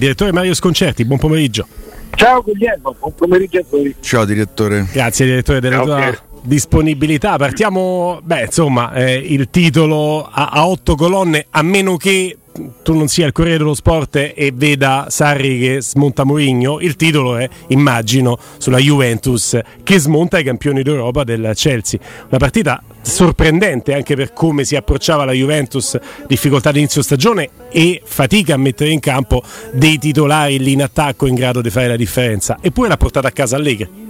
Direttore Mario Sconcerti, buon pomeriggio. Ciao Guglielmo, buon pomeriggio a voi. Ciao direttore. Grazie direttore della tua disponibilità. Partiamo, beh, insomma, eh, il titolo a, a otto colonne, a meno che tu non sia il Corriere dello Sport e veda Sarri che smonta Mourinho, il titolo è, immagino, sulla Juventus che smonta i campioni d'Europa del Chelsea. Una partita sorprendente anche per come si approcciava la Juventus, difficoltà di inizio stagione e fatica a mettere in campo dei titolari lì in attacco in grado di fare la differenza. Eppure l'ha portata a casa Allegri.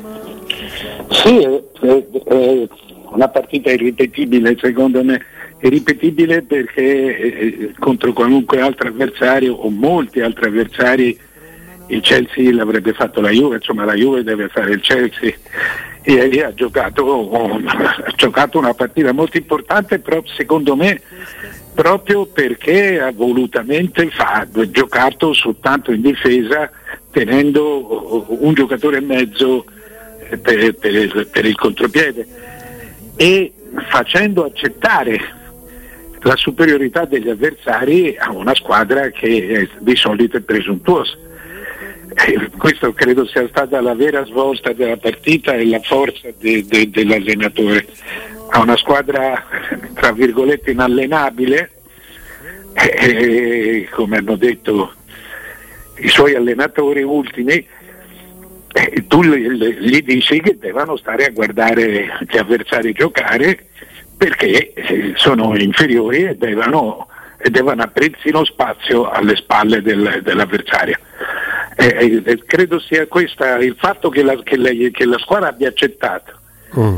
Sì, è, è, è una partita irripetibile secondo me irripetibile perché eh, contro qualunque altro avversario o molti altri avversari il Chelsea l'avrebbe fatto la Juve, insomma la Juve deve fare il Chelsea. E ha giocato, ha giocato una partita molto importante secondo me proprio perché ha volutamente fatto, giocato soltanto in difesa tenendo un giocatore e mezzo per, per, per il contropiede. E facendo accettare la superiorità degli avversari a una squadra che di solito è presuntuosa. E questo credo sia stata la vera svolta della partita e la forza de, de, dell'allenatore. Ha una squadra tra virgolette inallenabile, e, come hanno detto i suoi allenatori ultimi, e tu gli dici che devono stare a guardare gli avversari giocare perché eh, sono inferiori e devono, e devono aprirsi lo spazio alle spalle del, dell'avversario. Eh, eh, credo sia questo il fatto che la, che la, che la squadra abbia accettato. Mm.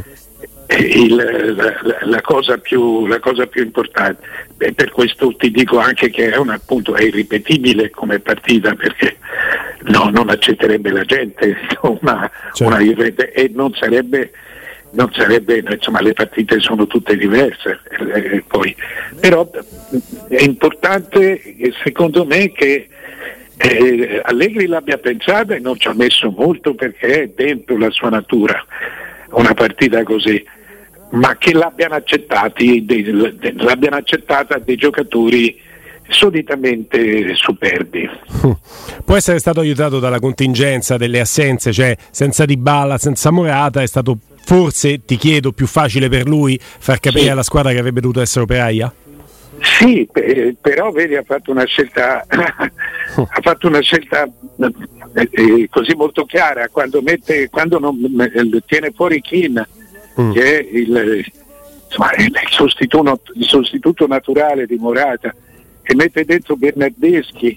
Il, la, la, cosa più, la, cosa più, importante. E per questo ti dico anche che è, un, appunto, è irripetibile come partita perché no, non accetterebbe la gente una, certo. una, e non sarebbe non sarebbe, insomma le partite sono tutte diverse, eh, però è importante secondo me che eh, Allegri l'abbia pensata e non ci ha messo molto perché è dentro la sua natura una partita così, ma che l'abbiano, accettati, dei, l'abbiano accettata dei giocatori solitamente superbi. Può essere stato aiutato dalla contingenza delle assenze, cioè senza Dybala, senza Morata, è stato forse ti chiedo più facile per lui far capire sì. alla squadra che avrebbe dovuto essere operaia? Sì, però vedi ha fatto una scelta, ha fatto una scelta eh, eh, così molto chiara quando, mette, quando non, eh, tiene fuori Kin, mm. che è il, insomma, il, sostituto, il sostituto naturale di Morata, e mette dentro Bernardeschi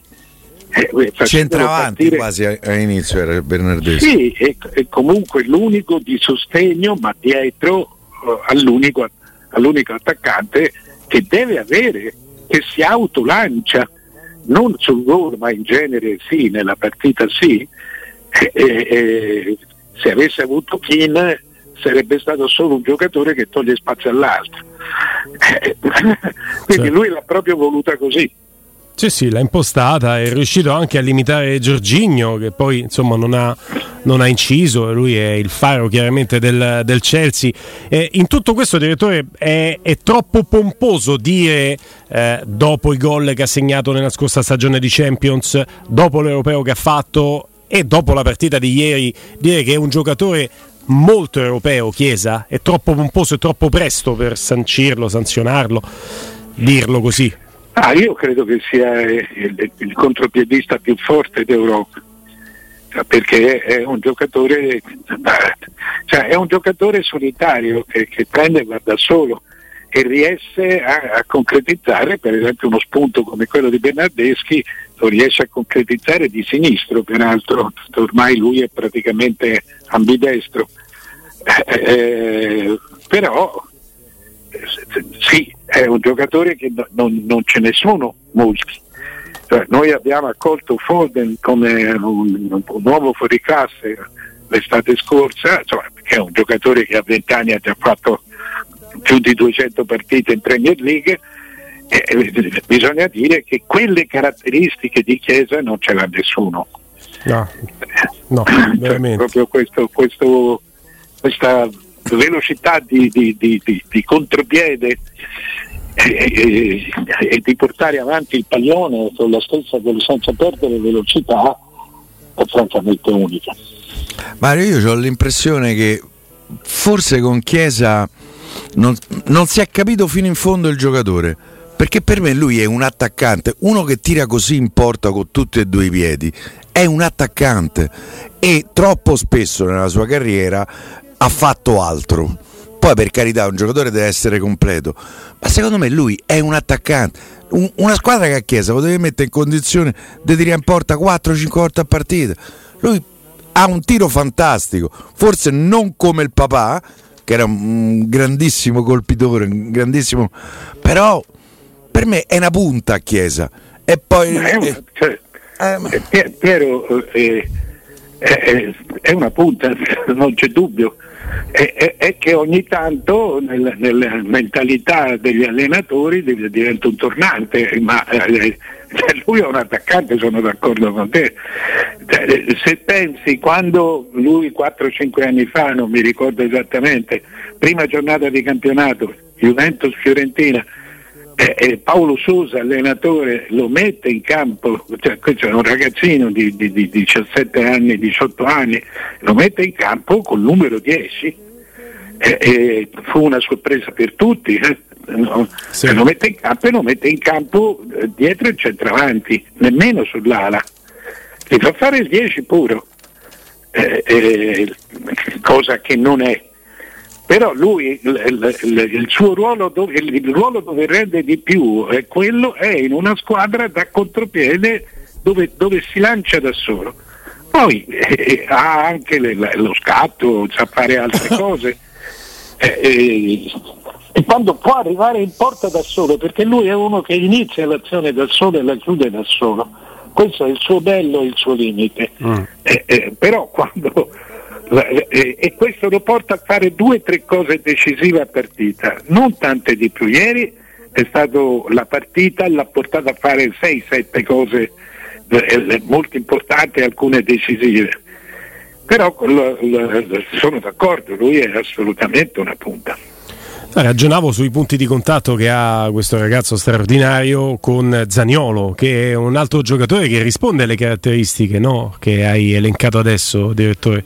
eh, Centravanti partire... quasi all'inizio era Bernardeschi. Sì, è, è, comunque l'unico di sostegno, ma dietro uh, all'unico, all'unico attaccante che deve avere, che si autolancia, non sul gol, ma in genere sì, nella partita sì. Eh, eh, eh se avesse avuto Kin sarebbe stato solo un giocatore che toglie spazio all'altro. Quindi lui l'ha proprio voluta così. Sì, sì, l'ha impostata, è riuscito anche a limitare Giorginio che poi insomma non ha, non ha inciso, lui è il faro chiaramente del, del Chelsea. Eh, in tutto questo, direttore, è, è troppo pomposo dire eh, dopo i gol che ha segnato nella scorsa stagione di Champions, dopo l'europeo che ha fatto e dopo la partita di ieri, dire che è un giocatore molto europeo, Chiesa, è troppo pomposo e troppo presto per sancirlo, sanzionarlo, dirlo così. Ah, io credo che sia il, il contropiedista più forte d'Europa perché è un giocatore, cioè è un giocatore solitario che, che prende da solo e riesce a, a, concretizzare, per esempio uno spunto come quello di Bernardeschi, lo riesce a concretizzare di sinistro, peraltro ormai lui è praticamente ambidestro. Eh, eh, però sì, è un giocatore che non, non ce ne sono molti. Cioè, noi abbiamo accolto Foden come un, un nuovo fuoriclasse l'estate scorsa, insomma, che è un giocatore che a 20 anni ha già fatto più di 200 partite in Premier League. E bisogna dire che quelle caratteristiche di Chiesa non ce l'ha nessuno. No, no cioè, proprio questo, questo, questa velocità di, di, di, di contropiede e, e, di portare avanti il pallone con la stessa, senza perdere velocità è francamente unica. Mario, io ho l'impressione che forse con Chiesa non, non si è capito fino in fondo il giocatore. Perché per me lui è un attaccante, uno che tira così in porta con tutti e due i piedi, è un attaccante e troppo spesso nella sua carriera ha fatto altro. Poi per carità un giocatore deve essere completo, ma secondo me lui è un attaccante. Un, una squadra che a Chiesa lo deve mettere in condizione di tirare in porta 4-5 volte a partita. Lui ha un tiro fantastico, forse non come il papà, che era un grandissimo colpitore, un grandissimo... però per me è una punta a Chiesa. E poi... È una, cioè, eh, Piero, eh, eh, è una punta, non c'è dubbio. È, è, che ogni tanto nella, nella, mentalità degli allenatori diventa un tornante, ma eh, cioè lui è un attaccante, sono d'accordo con te. Cioè, se pensi quando lui 4-5 anni fa, non mi ricordo esattamente, prima giornata di campionato, Juventus-Fiorentina, eh, eh, Paolo Sosa, allenatore, lo mette in campo, cioè, questo è un ragazzino di, di, di, 17 anni, 18 anni, lo mette in campo col numero 10. Eh, fu una sorpresa per tutti, eh. no? sì. lo mette in campo e lo mette in campo eh, dietro il centravanti, nemmeno sull'ala. Gli fa fare il 10 puro, eh, cosa che non è però lui il, il, il suo ruolo dove, il, ruolo dove rende di più è quello è in una squadra da contropiede dove, dove si lancia da solo. Poi eh, ha anche le, lo scatto sa fare altre cose. Eh, eh, e quando può arrivare in porta da solo perché lui è uno che inizia l'azione da solo e la chiude da solo. Questo è il suo bello e il suo limite. Mm. Eh, eh, però quando e questo lo porta a fare due o tre cose decisive a partita, non tante di più. Ieri è stato la partita, l'ha portata a fare 6-7 cose eh, molto importanti alcune decisive. Però sono d'accordo, lui è assolutamente una punta. Ragionavo sui punti di contatto che ha questo ragazzo straordinario con Zaniolo, che è un altro giocatore che risponde alle caratteristiche no? che hai elencato adesso, direttore.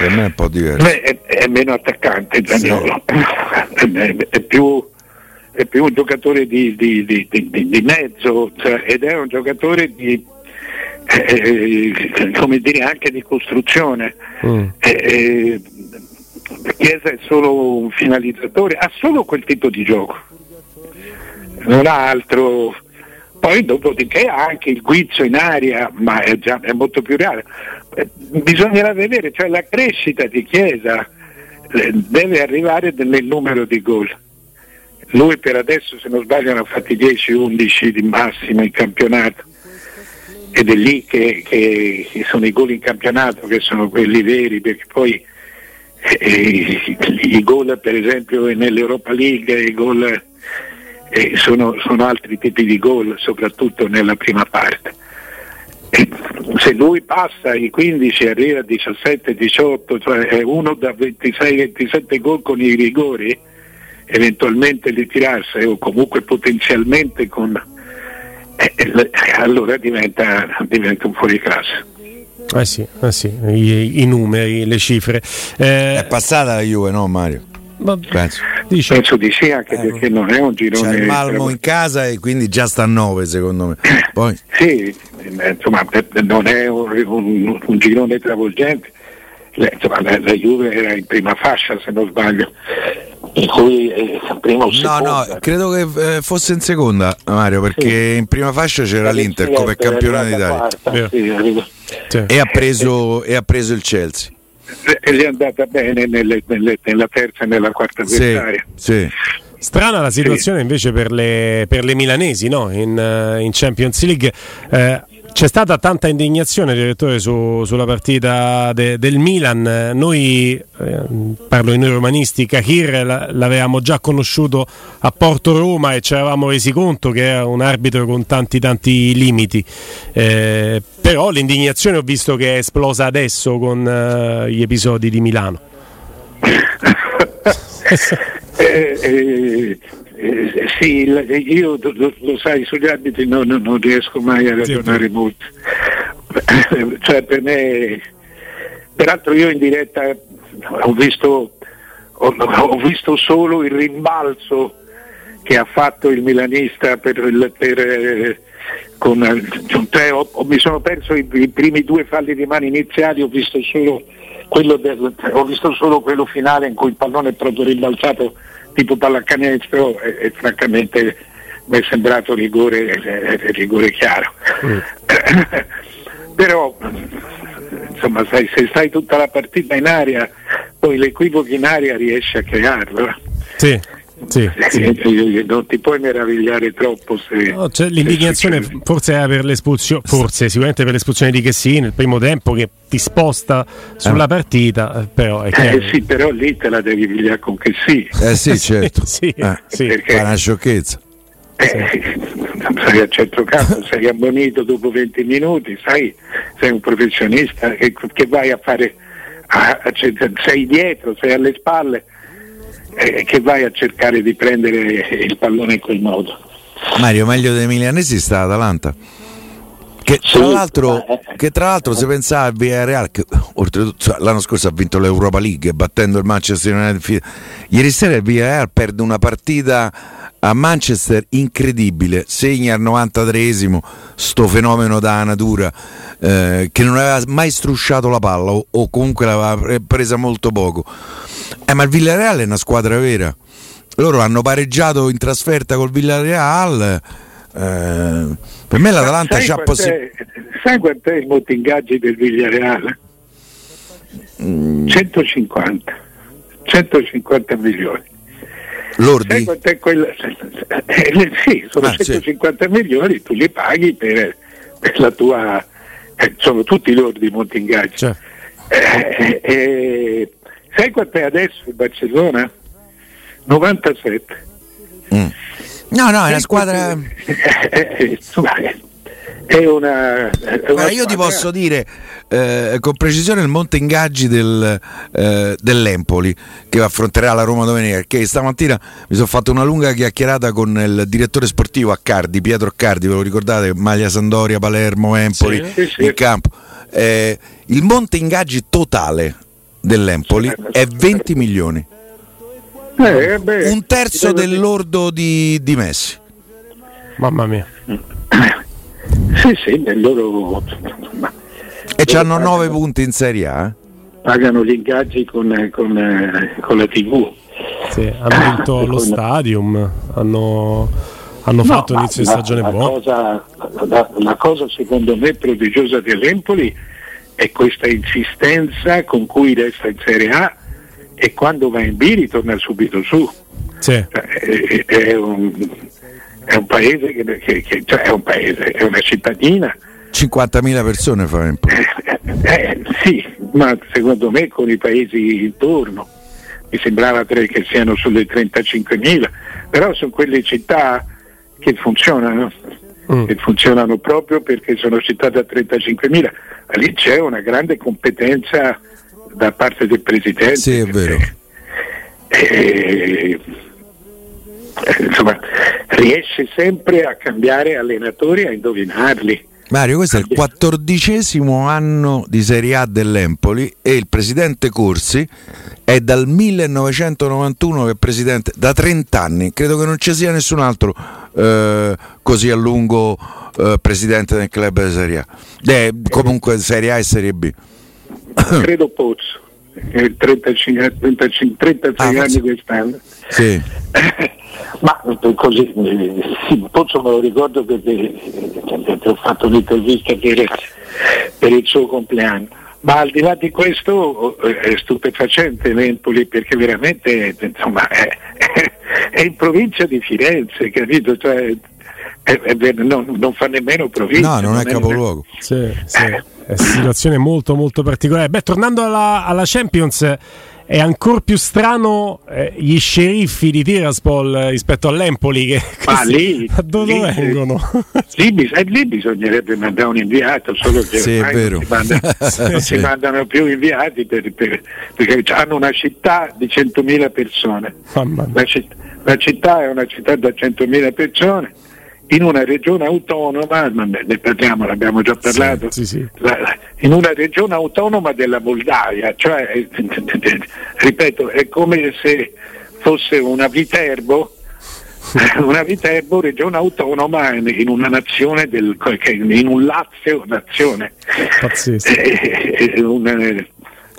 Per me è un po' diverso. Beh, è, è, meno attaccante Zaniolo, sì. è, è, più, è, più, un giocatore di, di, di, di mezzo cioè, ed è un giocatore di, eh, come dire, anche di costruzione. Mm. Eh, eh, Chiesa è solo un finalizzatore, ha solo quel tipo di gioco, non ha altro. Poi dopodiché anche il guizzo in aria, ma è, già, è molto più reale. Eh, bisognerà vedere, cioè la crescita di Chiesa eh, deve arrivare nel numero di gol. Lui per adesso, se non sbaglio, ha fatti 10-11 di massimo in campionato ed è lì che, che, sono i gol in campionato che sono quelli veri, perché poi eh, i gol per esempio nell'Europa League i gol, eh, sono, sono altri tipi di gol, soprattutto nella prima parte se lui passa i 15 arriva a 17, 18, cioè è uno da 26, 27 gol con i rigori, eventualmente ritirarsi o comunque potenzialmente con... Eh, eh, allora diventa, diventa un fuoriclasse. Eh sì, eh sì I, i, numeri, le cifre. Eh, è passata la Juve, no Mario? Penso. Dice. Penso di sì, anche eh, perché non è un girone. C'è il Malmo in casa e quindi già sta a 9 secondo me. Poi. sì, insomma, non è un, un, un girone travolgente. Insomma, la, la, Juve era in prima fascia se non sbaglio. In cui eh, prima o No, no, credo che eh, fosse in seconda Mario, perché sì. in prima fascia c'era l'Inter come campione d'Italia. Quarta, sì, e, ha preso, e ha preso il Chelsea gli è andata bene nelle, nelle, nella terza e nella quarta avversaria. Sì, sì. Strana la situazione sì. invece per le, per le milanesi no? in, uh, in, Champions League. Uh, c'è stata tanta indignazione, direttore, su, sulla partita de, del Milan. Noi, eh, parlo in noi romanisti, Kahir l'avevamo già conosciuto a Porto Roma e ci eravamo resi conto che era un arbitro con tanti tanti limiti. Eh, però l'indignazione ho visto che è esplosa adesso con eh, gli episodi di Milano. Eh, eh, sì, io lo, lo, sai, sugli arbitri no, no, non riesco mai a ragionare sì. molto. cioè per me, peraltro io in diretta ho visto, ho, ho visto solo il rimbalzo che ha fatto il milanista per, per, eh, con, cioè, ho, mi sono perso i, i, primi due falli di mano iniziali, ho visto, del, ho visto solo quello finale in cui il pallone è proprio rimbalzato tipo pallacanestro e, e francamente mi è sembrato rigore, eh, rigore chiaro. Mm. Però insomma sai, se stai tutta la partita in aria, poi l'equivoco in aria riesci a crearlo. Sì. Sì, sì. Non ti puoi meravigliare troppo se. No, cioè, l'indignazione se forse era per l'espulsione, forse sicuramente per l'espulsione di Chessini nel primo tempo che ti sposta sulla eh. partita, però è eh, sì, però lì te la devi pigliare con Chessini. Eh sì, certo. sì, eh, sì. Perché... Fa una sciocchezza. Eh, sei a centrocampo, sei abbonito dopo 20 minuti, sai, sei un professionista che, che vai a fare, a, a, sei dietro, sei alle spalle eh, che vai a cercare di prendere il pallone in quel modo. Mario, meglio dei milanesi sta Atalanta. Che tra, sì, l'altro, eh, che tra l'altro se pensava al Villarreal che oltretutto cioè, l'anno scorso ha vinto l'Europa League battendo il Manchester United ieri sera il Villarreal perde una partita a Manchester incredibile, segna al 93esimo sto fenomeno da natura eh, che non aveva mai strusciato la palla o, o comunque l'aveva presa molto poco. Eh, ma il Villarreal è una squadra vera. Loro hanno pareggiato in trasferta col Villarreal. Eh, per me l'Atalanta c'ha possibilità. Sai quant'è il monte ingaggi del Villarreal? Mm. 150. 150 milioni. Lordi? Quella... Eh, sì, sono ah, 150 sì. milioni, tu li paghi per, per la tua... Eh, sono tutti lordi monti ingaggi. Cioè. Eh, eh, sai quant'è adesso il Barcellona? 97. Mm. No, no, è una squadra... Eh, è una, è una io ti posso dire eh, con precisione il monte ingaggi del, eh, dell'Empoli che affronterà la Roma domenica perché stamattina mi sono fatto una lunga chiacchierata con il direttore sportivo Accardi, Pietro Accardi, ve lo ricordate? Maglia Sandoria, Palermo, Empoli sì, sì, in campo. Eh, il monte ingaggi totale dell'Empoli è 20 milioni. Eh, beh, un terzo dell'ordo di, di Messi. Mamma mia. Sì, sì, nel loro... E hanno 9 punti in Serie A? Eh? Pagano gli ingaggi con, con, con la TV. Sì, hanno vinto lo stadium, hanno, hanno no, fatto inizio di stagione la, buono. Cosa, la, la, cosa secondo me prodigiosa dell'Empoli è questa insistenza con cui resta in Serie A e quando va in B ritorna subito su. Sì. È, è, è, un, è, un, paese che, che, che cioè è un paese, è una cittadina 50.000 persone fa un po'. Eh, eh, sì, ma secondo me con i paesi intorno mi sembrava che siano sulle 35.000, però sono quelle città che funzionano, mm. che funzionano proprio perché sono città da 35.000. Lì c'è una grande competenza da parte del Presidente. Sì, è vero. Eh, eh, insomma, riesce sempre a cambiare allenatori, a indovinarli. Mario, questo è il quattordicesimo anno di Serie A dell'Empoli e il presidente Corsi è dal 1991 che è presidente, da 30 anni, credo che non ci sia nessun altro eh, così a lungo eh, presidente del club di Serie A, eh, comunque Serie A e Serie B. Credo Pozzo, 35, 35, 36 ah, anni quest'anno. Sì. Ma così, sì, Pozzo me lo ricordo perché, perché ho fatto un'intervista per, per, il suo compleanno. Ma al di là di questo è stupefacente l'Empoli perché veramente insomma, è, è, in provincia di Firenze, capito? Cioè, è, è, non, non, fa nemmeno provincia. No, non, è capoluogo. Sì, sì. È una situazione molto molto particolare. Beh, tornando alla, alla Champions è ancora più strano eh, gli sceriffi di Tiraspol rispetto all'Empoli che Ma lì, da dove lì, vengono? Lì, eh, lì, bisognerebbe mandare un inviato solo che sì, non, si, manda, sì, non sì. si, mandano più inviati per, per, perché hanno una città di 100.000 persone la città, La città è una città da 100.000 persone, in una regione autonoma, ma ne parliamo, l'abbiamo già parlato, Sì, sì, sì. in una regione autonoma della Moldavia, cioè, eh, ripeto, è come se fosse una Viterbo, una Viterbo regione autonoma in una nazione, del, in un Lazio nazione, Pazzesco. è, è un-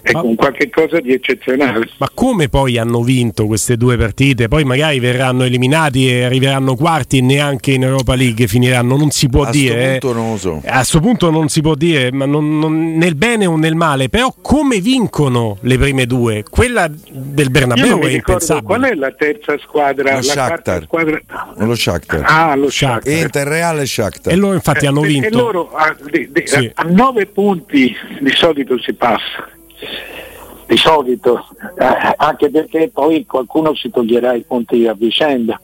è Ma- un qualche cosa di eccezionale. Ma come poi hanno vinto queste due partite? Poi magari verranno eliminati e arriveranno quarti e neanche in Europa League finiranno. Non si può A dire. sto eh. so. A questo punto non si può dire, ma non- non- nel bene o nel male, però come vincono le prime due? Quella del Bernabeu è ricordo impensabile. qual è la terza squadra, Lo la Shakhtar. squadra. Lo Shakhtar. Ah, lo Shakhtar. Inter Reale e Shakhtar. E loro infatti hanno Eh, perché vinto. loro a, di- di- Sì. a nove punti di solito si passa. Di solito, eh, anche perché poi qualcuno si toglierà i punti a vicenda.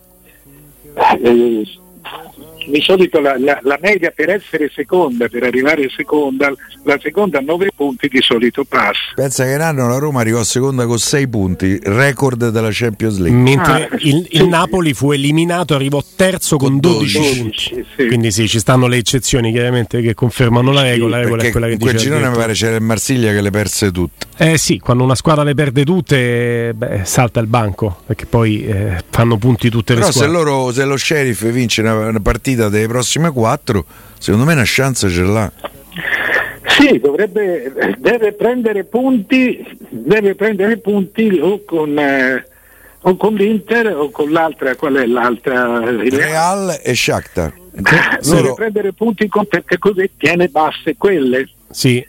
Eh, di solito la, la- la media per essere seconda, per arrivare seconda, la seconda a nove punti di solito passa. Pensa che in anno la Roma arrivò seconda con 6 punti, record della Champions League. Mentre Ah, il, il sì. Napoli fu eliminato, arrivò terzo con Con 12, 12, punti. sì. Quindi sì, ci stanno le eccezioni chiaramente che confermano la regola. La regola è quella che in quel girone mi pare c'era il Marsiglia che le perse tutte. Eh sì, quando una squadra le perde tutte, beh, salta il banco, perché poi eh, fanno punti tutte le Però se, squadre. loro, se lo sheriff vince una, una partita delle prossime 4, secondo me una chance ce l'ha. Sì, dovrebbe, deve prendere punti, deve prendere punti o con, eh, o con l'Inter o con l'altra, qual è l'altra? Real e Shakhtar. Deve Loro, prendere punti con, perché così tiene basse quelle. Sì,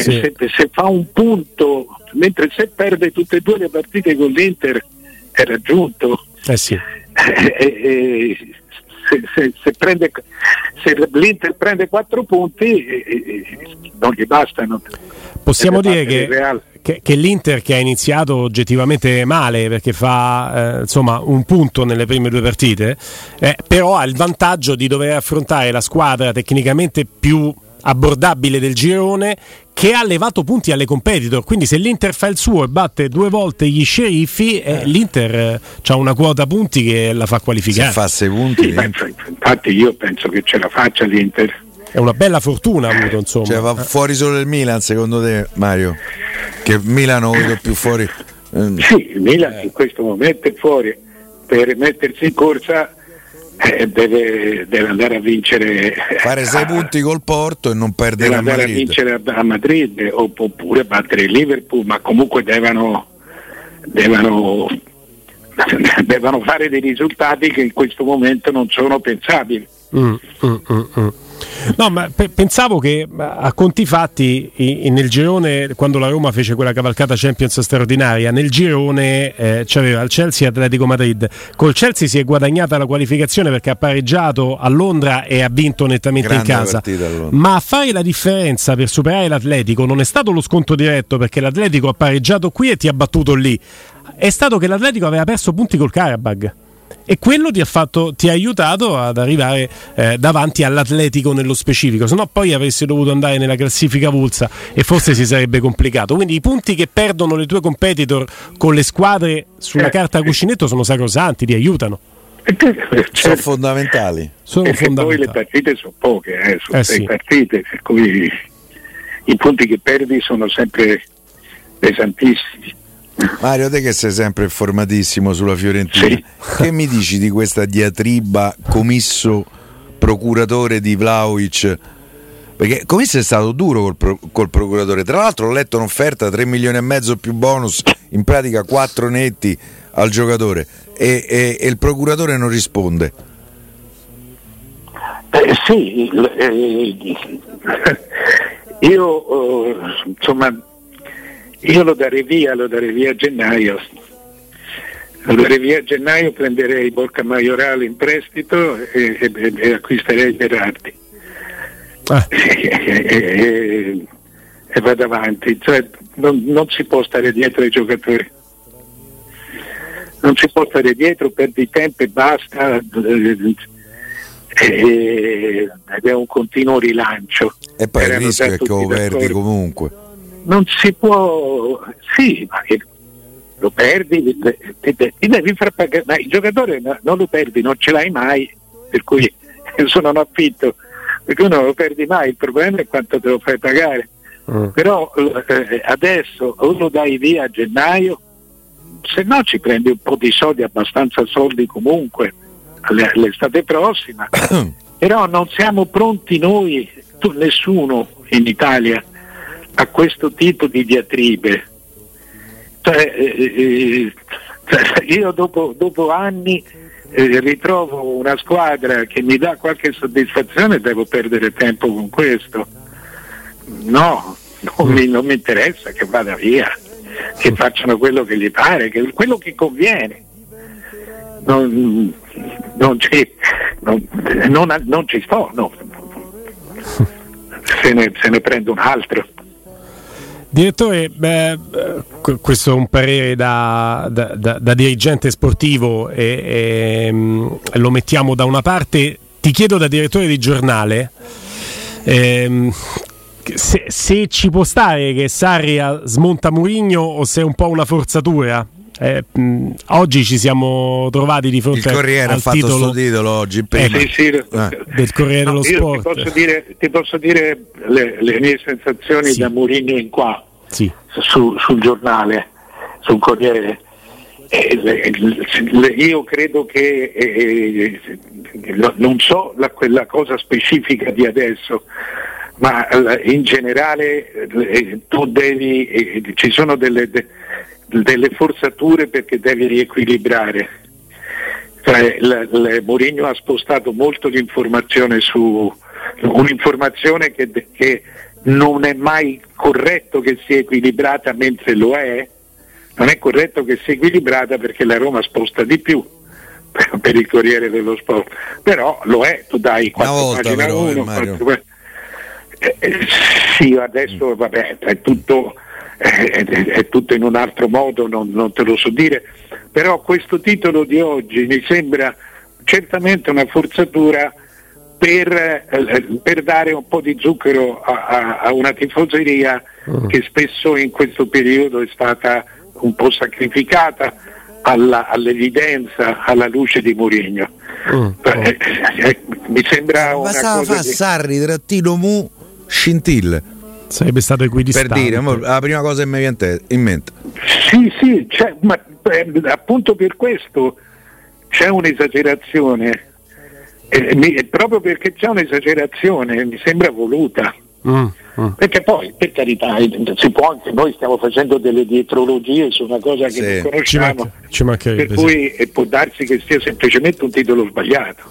sì. Se, se fa un punto, mentre se perde tutte e due le partite con l'Inter è raggiunto. Eh sì. Eh, eh, se, se- se prende, se l'Inter prende quattro punti non gli bastano. Possiamo dire che, che- che l'Inter che ha iniziato oggettivamente male perché fa eh, insomma un punto nelle prime due partite, eh, però ha il vantaggio di dover affrontare la squadra tecnicamente più abbordabile del girone che ha levato punti alle competitor quindi se l'Inter fa il suo e batte due volte gli sceriffi eh, l'Inter ha una quota punti che la fa se qualificare fa 6 punti, Sì, ma infatti io penso che ce la faccia l'Inter. è una bella fortuna ha avuto insomma cioè, va fuori solo il Milan secondo te Mario? Che Milano vedo più fuori. eh, Sì, il Milan in questo momento è fuori. Per mettersi in corsa eh, deve, deve andare a vincere. fare 6 a- punti col Porto e non perdere Deve a andare a Madrid. vincere a, a Madrid opp- oppure battere il Liverpool, ma comunque devono, devono, devono fare dei risultati che in questo momento non sono pensabili. Mm, mm, mm, mm. No, ma pe- pensavo che a conti fatti i- nel girone, quando la Roma fece quella cavalcata Champions straordinaria, nel girone eh, c'aveva il Chelsea e Atletico Madrid. Col Chelsea si è guadagnata la qualificazione perché ha pareggiato a Londra e ha vinto nettamente Grande in casa. Ma a fare la differenza per superare l'Atletico non è stato lo sconto diretto perché l'Atletico ha pareggiato qui e ti ha battuto lì. È stato che l'Atletico aveva perso punti col Karabag. E quello ti ha, fatto, ti ha aiutato ad arrivare eh, davanti all'Atletico nello specifico, se no poi avresti dovuto andare nella classifica vulsa e forse si sarebbe complicato. Quindi i punti che perdono le tue competitor con le squadre sulla Eh, carta a cuscinetto sono sacrosanti, ti aiutano. Sono Certo, fondamentali. Sono perché poi le fondamentali. partite sono poche, eh, sono Eh, sei sì. partite, per cui i punti che perdi sono sempre pesantissimi. Mario, te che sei sempre informatissimo sulla Fiorentina, Sì. che mi dici di questa diatriba commisso procuratore di Vlaovic? Perché commisso è stato duro col, pro- col procuratore. Tra l'altro ho letto un'offerta 3 milioni e mezzo più bonus, in pratica 4 netti al giocatore e, e- e il procuratore non risponde. Eh, sì, eh, io eh, insomma io lo darei via, lo darei via a gennaio. Lo darei via a gennaio, prenderei Borca Maiorale in prestito e, e- e acquisterei Berardi. Ah, e, e- vado avanti. Cioè, non, non si può stare dietro ai giocatori. Non si può stare dietro, perdi tempo e basta. Ed è un continuo rilancio. E poi il Erano rischio già è che lo perdi d'accordo. comunque. Non si può, sì, ma lo perdi, ti, ti devi far pagare, ma il giocatore non lo perdi, non ce l'hai mai, per cui sono un affitto, perché uno non lo perdi mai, il problema è quanto te lo fai pagare. Mm. Però eh, adesso o lo dai via a gennaio, se no ci prendi un po' di soldi, abbastanza soldi comunque all'estate prossima. Però non siamo pronti noi, tu, nessuno in Italia, a questo tipo di diatribe. Cioè, eh, eh, cioè, io dopo, dopo anni eh, ritrovo una squadra che mi dà qualche soddisfazione devo perdere tempo con questo. No, non mi, non mi interessa che vada via, che facciano quello che gli pare, che, quello che conviene. Non, non, ci, non, non, non ci sto, no. se, ne, se ne prendo un altro. Direttore, beh, questo è un parere da, da, da, da dirigente sportivo e, e, mm, lo mettiamo da una parte. Ti chiedo da direttore di giornale ehm, se, se, ci può stare che Sarria smonta Murigno o se è un po' una forzatura. Eh, mh, oggi ci siamo trovati di fronte il Corriere al ha fatto titolo, titolo oggi eh, sì, sì, eh. del Corriere dello no, Sport. Ti posso dire, ti posso dire le, le, mie sensazioni sì. da Murigno in qua sì. su, sul giornale, sul Corriere. Eh, io credo che eh, eh non so la, quella cosa specifica di adesso, ma in generale eh, tu devi, eh, ci sono delle, de, delle, forzature perché devi riequilibrare. Cioè, Mourinho ha spostato molto l'informazione su un'informazione che, che, non è mai corretto che sia equilibrata mentre lo è, non è corretto che sia equilibrata perché la Roma sposta di più per il Corriere dello Sport, però lo è, tu dai quattro pagina 1, eh, eh, sì, adesso vabbè, è tutto, eh, è, è tutto, in un altro modo, non, non, te lo so dire, però questo titolo di oggi mi sembra certamente una forzatura per, eh, per dare un po' di zucchero a, a, a una tifoseria mm. che spesso in questo periodo è stata un po' sacrificata alla, all'evidenza, alla luce di Mourinho. Mm. Eh, eh, mi sembra una Bastava cosa fa Sarri, trattino mu scintille. Sarebbe stato equidistante. Per dire, amore, la prima cosa che mi viene in mente. Sì, sì, ma eh, appunto per questo c'è un'esagerazione. Eh, mi, proprio perché c'è un'esagerazione, mi sembra voluta. Mm, mm. Perché poi, per carità, si può anche noi stiamo facendo delle dietrologie su una cosa che sì. non conosciamo, ci manca, ci per cui sì. può darsi che sia semplicemente un titolo sbagliato.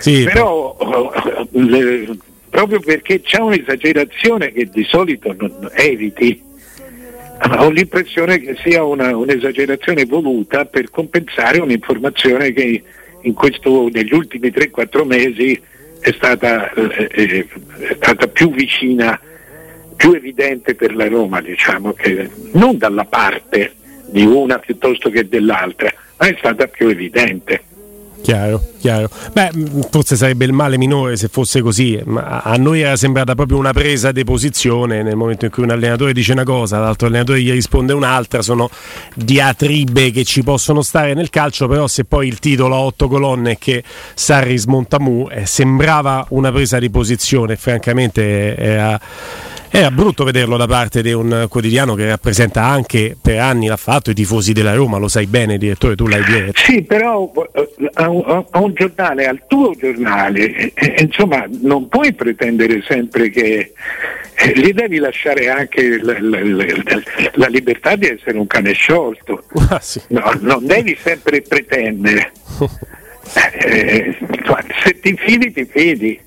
Sì, Però le, proprio perché c'è un'esagerazione che di solito non eviti. Ho l'impressione che sia una, un'esagerazione voluta per compensare un'informazione che questo, negli ultimi 3-4 mesi è stata, eh, eh, è stata, più vicina, più evidente per la Roma, diciamo, che non dalla parte di una piuttosto che dell'altra, ma è stata più evidente. Chiaro, chiaro. Beh, forse sarebbe il male minore se fosse così, ma a noi era sembrata proprio una presa di posizione nel momento in cui un allenatore dice una cosa, l'altro allenatore gli risponde un'altra, sono diatribe che ci possono stare nel calcio, però se poi il titolo a otto colonne che Sarri smonta Mu eh, sembrava una presa di posizione, francamente era era brutto vederlo da parte di un quotidiano che rappresenta anche per anni l'ha fatto i tifosi della Roma, lo sai bene direttore, tu l'hai detto. Sì, però eh, a un, a un giornale, al tuo giornale, eh, insomma, non puoi pretendere sempre che eh, gli devi lasciare anche la, la, la, la, libertà di essere un cane sciolto. Ah, sì. no, non devi sempre pretendere. eh, se ti fidi, ti fidi.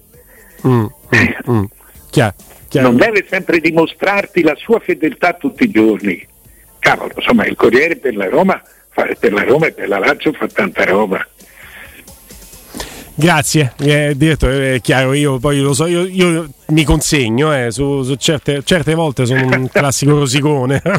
Mm, mm, mm. Chiaro. Chiaro. non deve sempre dimostrarti la sua fedeltà tutti i giorni. Cavolo, insomma, il Corriere per la Roma, per la Roma e per la Lazio fa tanta roba. Grazie, eh, direttore, è chiaro, io poi lo so, io, io mi consegno, eh, su, su certe, certe, volte sono un classico rosicone,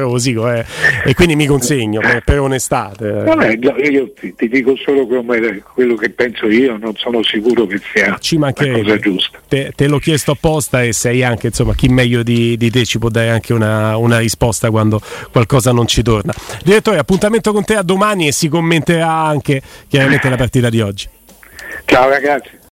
rosico, eh, e quindi mi consegno per, per onestà. Vabbè, io ti, ti, dico solo come, quello che penso io, non sono sicuro che sia ci la cosa giusta. Te, te, l'ho chiesto apposta e sei anche, insomma, chi meglio di, di te ci può dare anche una, una, risposta quando qualcosa non ci torna. Direttore, appuntamento con te a domani e si commenterà anche chiaramente la partita di oggi. Ciao ragazzi.